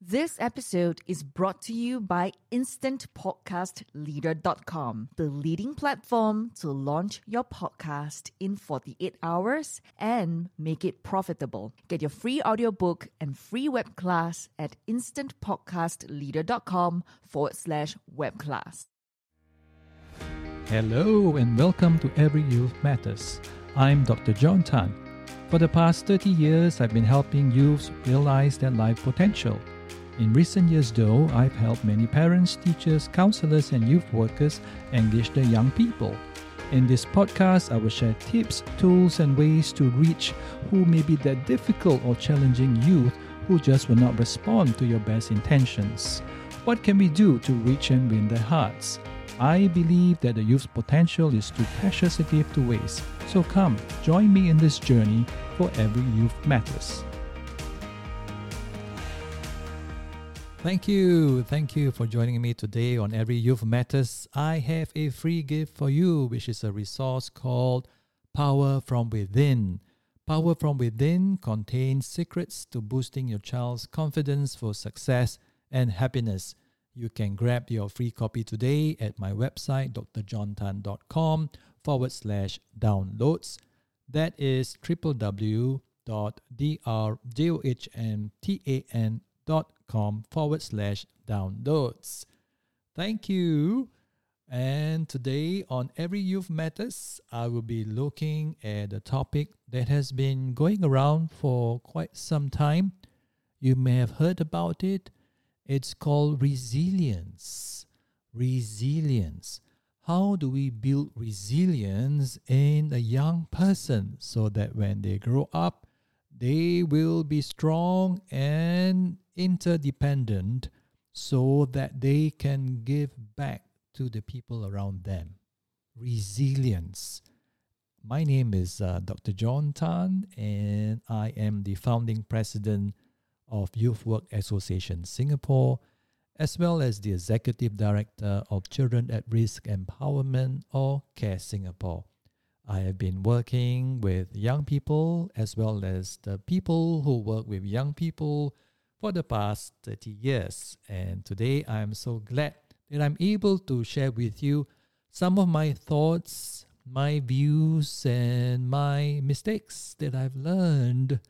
This episode is brought to you by InstantPodcastLeader.com, the leading platform to launch your podcast in 48 hours and make it profitable. Get your free audiobook and free web class at InstantPodcastLeader.com forward slash web class. Hello and welcome to Every Youth Matters. I'm Dr. John Tan. For the past 30 years, I've been helping youths realize their life potential. In recent years, though, I've helped many parents, teachers, counselors, and youth workers engage their young people. In this podcast, I will share tips, tools, and ways to reach who may be that difficult or challenging youth who just will not respond to your best intentions. What can we do to reach and win their hearts? I believe that the youth's potential is too precious to give to waste. So come, join me in this journey for every youth matters. Thank you. Thank you for joining me today on Every Youth Matters. I have a free gift for you, which is a resource called Power from Within. Power from Within contains secrets to boosting your child's confidence for success and happiness. You can grab your free copy today at my website, drjohntan.com forward slash downloads. That is www.drjohntan.com forward slash downloads. Thank you. And today on Every Youth Matters, I will be looking at a topic that has been going around for quite some time. You may have heard about it. It's called resilience. Resilience. How do we build resilience in a young person so that when they grow up, they will be strong and interdependent so that they can give back to the people around them. Resilience. My name is uh, Dr. John Tan, and I am the founding president of Youth Work Association Singapore, as well as the executive director of Children at Risk Empowerment or CARE Singapore. I have been working with young people as well as the people who work with young people for the past 30 years. And today I'm so glad that I'm able to share with you some of my thoughts, my views, and my mistakes that I've learned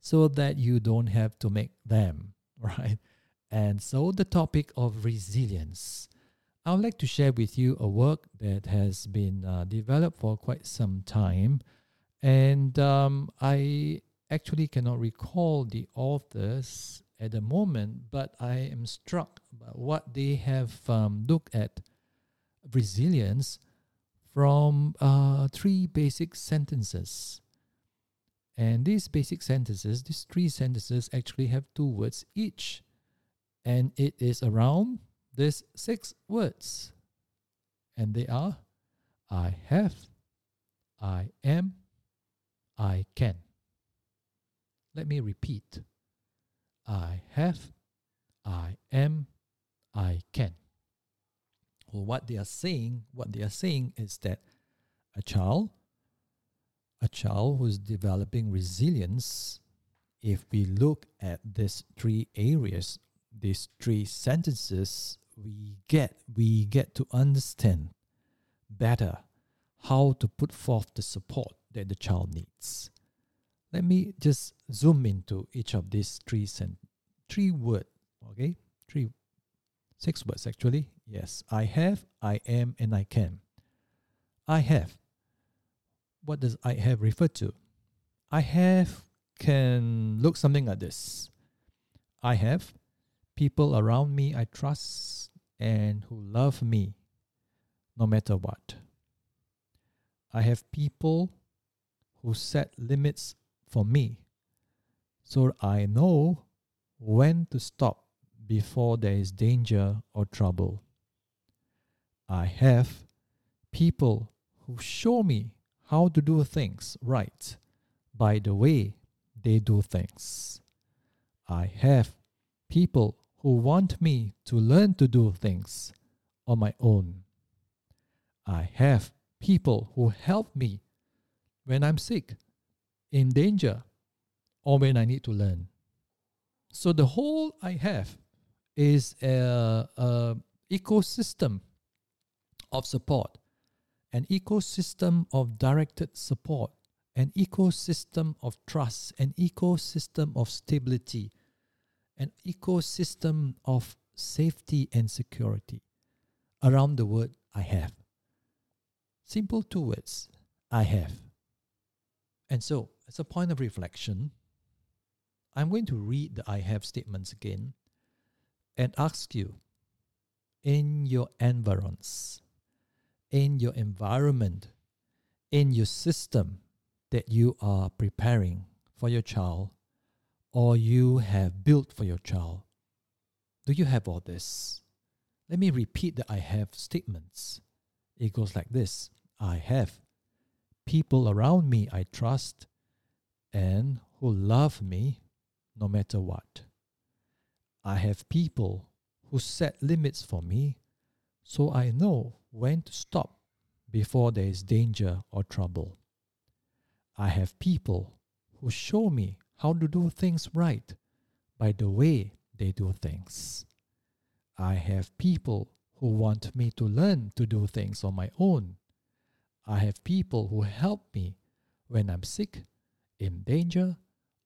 so that you don't have to make them, right? And so the topic of resilience. I would like to share with you a work that has been uh, developed for quite some time. And um, I actually cannot recall the authors at the moment, but I am struck by what they have um, looked at resilience from uh, three basic sentences. And these basic sentences, these three sentences, actually have two words each. And it is around these six words. And they are I have, I am, I can. Let me repeat I have, I am, I can. Well, what they are saying, what they are saying is that a child a child who's developing resilience, if we look at these three areas, these three sentences, we get we get to understand better how to put forth the support that the child needs. Let me just zoom into each of these three sen- three word, okay? Three six words actually. Yes, I have, I am, and I can. I have what does I have refer to? I have can look something like this. I have people around me I trust and who love me no matter what. I have people who set limits for me so I know when to stop before there is danger or trouble. I have people who show me how to do things right by the way they do things. I have people who want me to learn to do things on my own. I have people who help me when I'm sick, in danger, or when I need to learn. So the whole I have is a, a ecosystem of support, an ecosystem of directed support, an ecosystem of trust, an ecosystem of stability, an ecosystem of safety and security around the word I have. Simple two words I have. And so, as a point of reflection, I'm going to read the I have statements again and ask you in your environs, in your environment, in your system that you are preparing for your child or you have built for your child, do you have all this? Let me repeat the I have statements. It goes like this I have people around me I trust and who love me no matter what. I have people who set limits for me so I know when to stop before there is danger or trouble. I have people who show me how to do things right by the way they do things. I have people who want me to learn to do things on my own. I have people who help me when I'm sick, in danger,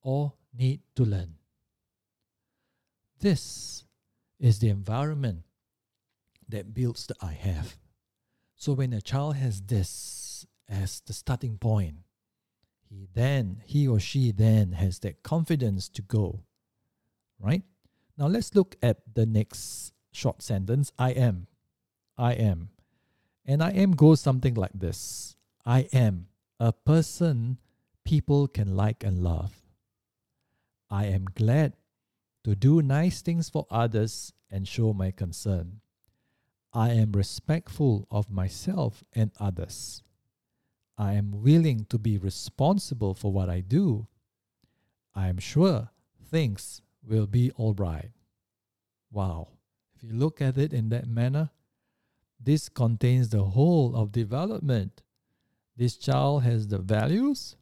or need to learn. This is the environment that builds the I have. So when a child has this as the starting point, he then, he or she then has that confidence to go. Right? Now let's look at the next short sentence I am. I am. And I am goes something like this I am a person people can like and love. I am glad to do nice things for others and show my concern. I am respectful of myself and others. I am willing to be responsible for what I do. I am sure things will be all right. Wow. If you look at it in that manner, this contains the whole of development. This child has the values,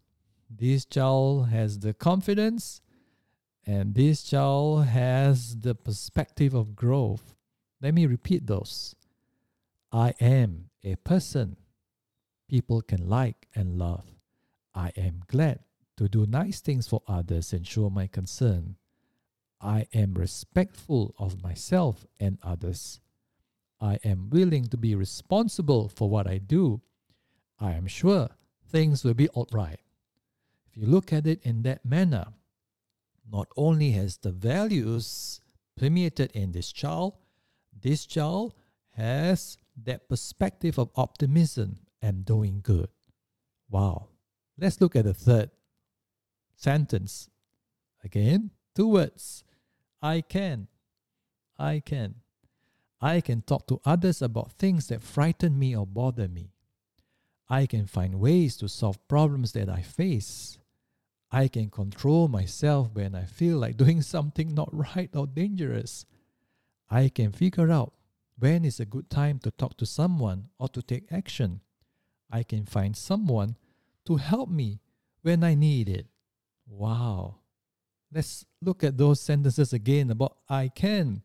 this child has the confidence, and this child has the perspective of growth. Let me repeat those. I am a person people can like and love. I am glad to do nice things for others and show my concern. I am respectful of myself and others. I am willing to be responsible for what I do. I am sure things will be all right. If you look at it in that manner, not only has the values permeated in this child, this child has that perspective of optimism and doing good. Wow. Let's look at the third sentence. Again, two words. I can. I can. I can talk to others about things that frighten me or bother me. I can find ways to solve problems that I face. I can control myself when I feel like doing something not right or dangerous. I can figure out when is a good time to talk to someone or to take action. I can find someone to help me when I need it. Wow. Let's look at those sentences again about I can.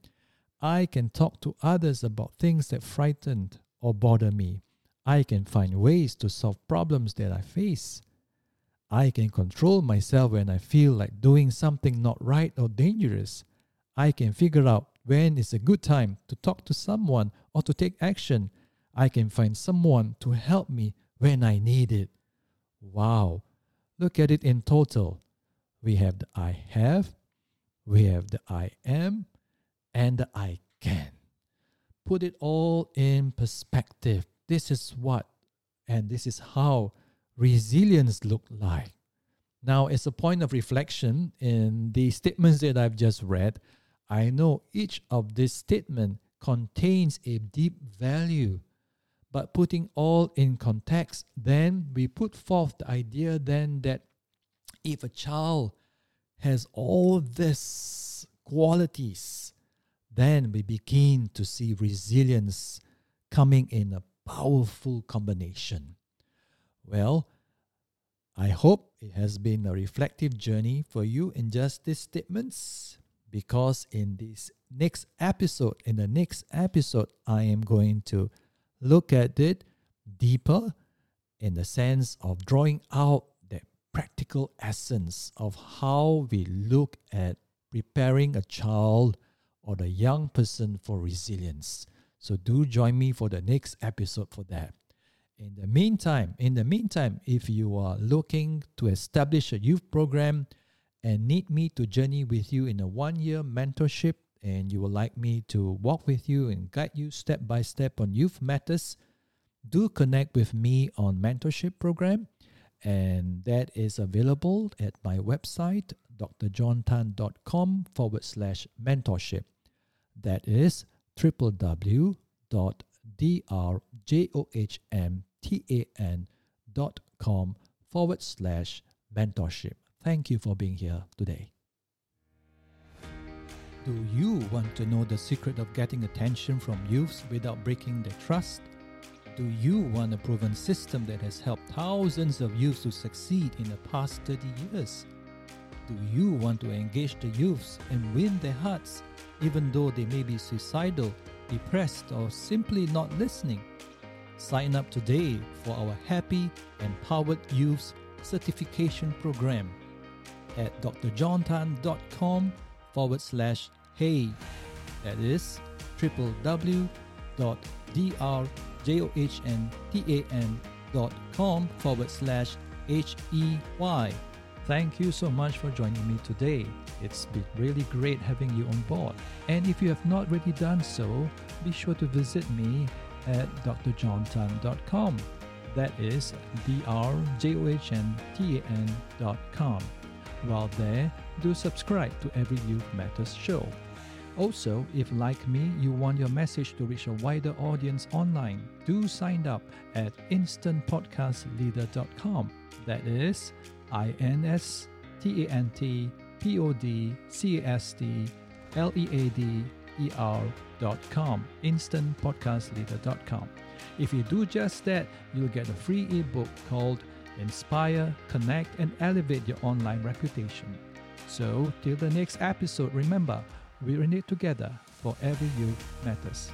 I can talk to others about things that frighten or bother me. I can find ways to solve problems that I face. I can control myself when I feel like doing something not right or dangerous. I can figure out when is a good time to talk to someone or to take action. I can find someone to help me when I need it. Wow. Look at it in total. We have the I have, we have the I am, and the I can. Put it all in perspective. This is what and this is how resilience look like? Now, as a point of reflection in the statements that I've just read, I know each of these statements contains a deep value. But putting all in context, then we put forth the idea then that if a child has all these qualities, then we begin to see resilience coming in a powerful combination. Well, I hope it has been a reflective journey for you in just these statements. because in this next episode, in the next episode, I am going to look at it deeper in the sense of drawing out the practical essence of how we look at preparing a child or the young person for resilience. So do join me for the next episode for that. In the meantime, in the meantime, if you are looking to establish a youth program and need me to journey with you in a one-year mentorship and you would like me to walk with you and guide you step by step on youth matters, do connect with me on mentorship program. And that is available at my website drjohntan.com forward slash mentorship. That is www.drjohntan.com forward slash mentorship. Thank you for being here today do you want to know the secret of getting attention from youths without breaking their trust do you want a proven system that has helped thousands of youths to succeed in the past 30 years? Do you want to engage the youths and win their hearts, even though they may be suicidal, depressed, or simply not listening? Sign up today for our Happy Empowered Youths certification program at drjohntan.com forward slash hey. That is www.dr john.tan.com forward slash H-E-Y. Thank you so much for joining me today. It's been really great having you on board. And if you have not already done so, be sure to visit me at drjohntan.com. That is D-R-J-O-H-N-T-A-N.com. While there, do subscribe to every Youth Matters show. Also, if like me, you want your message to reach a wider audience online, do sign up at instantpodcastleader.com. That is I N S T A N T P O D C A S T L E A D E R.com. Instantpodcastleader.com. If you do just that, you'll get a free ebook called Inspire, Connect, and Elevate Your Online Reputation. So, till the next episode, remember, we're in it together for every youth matters.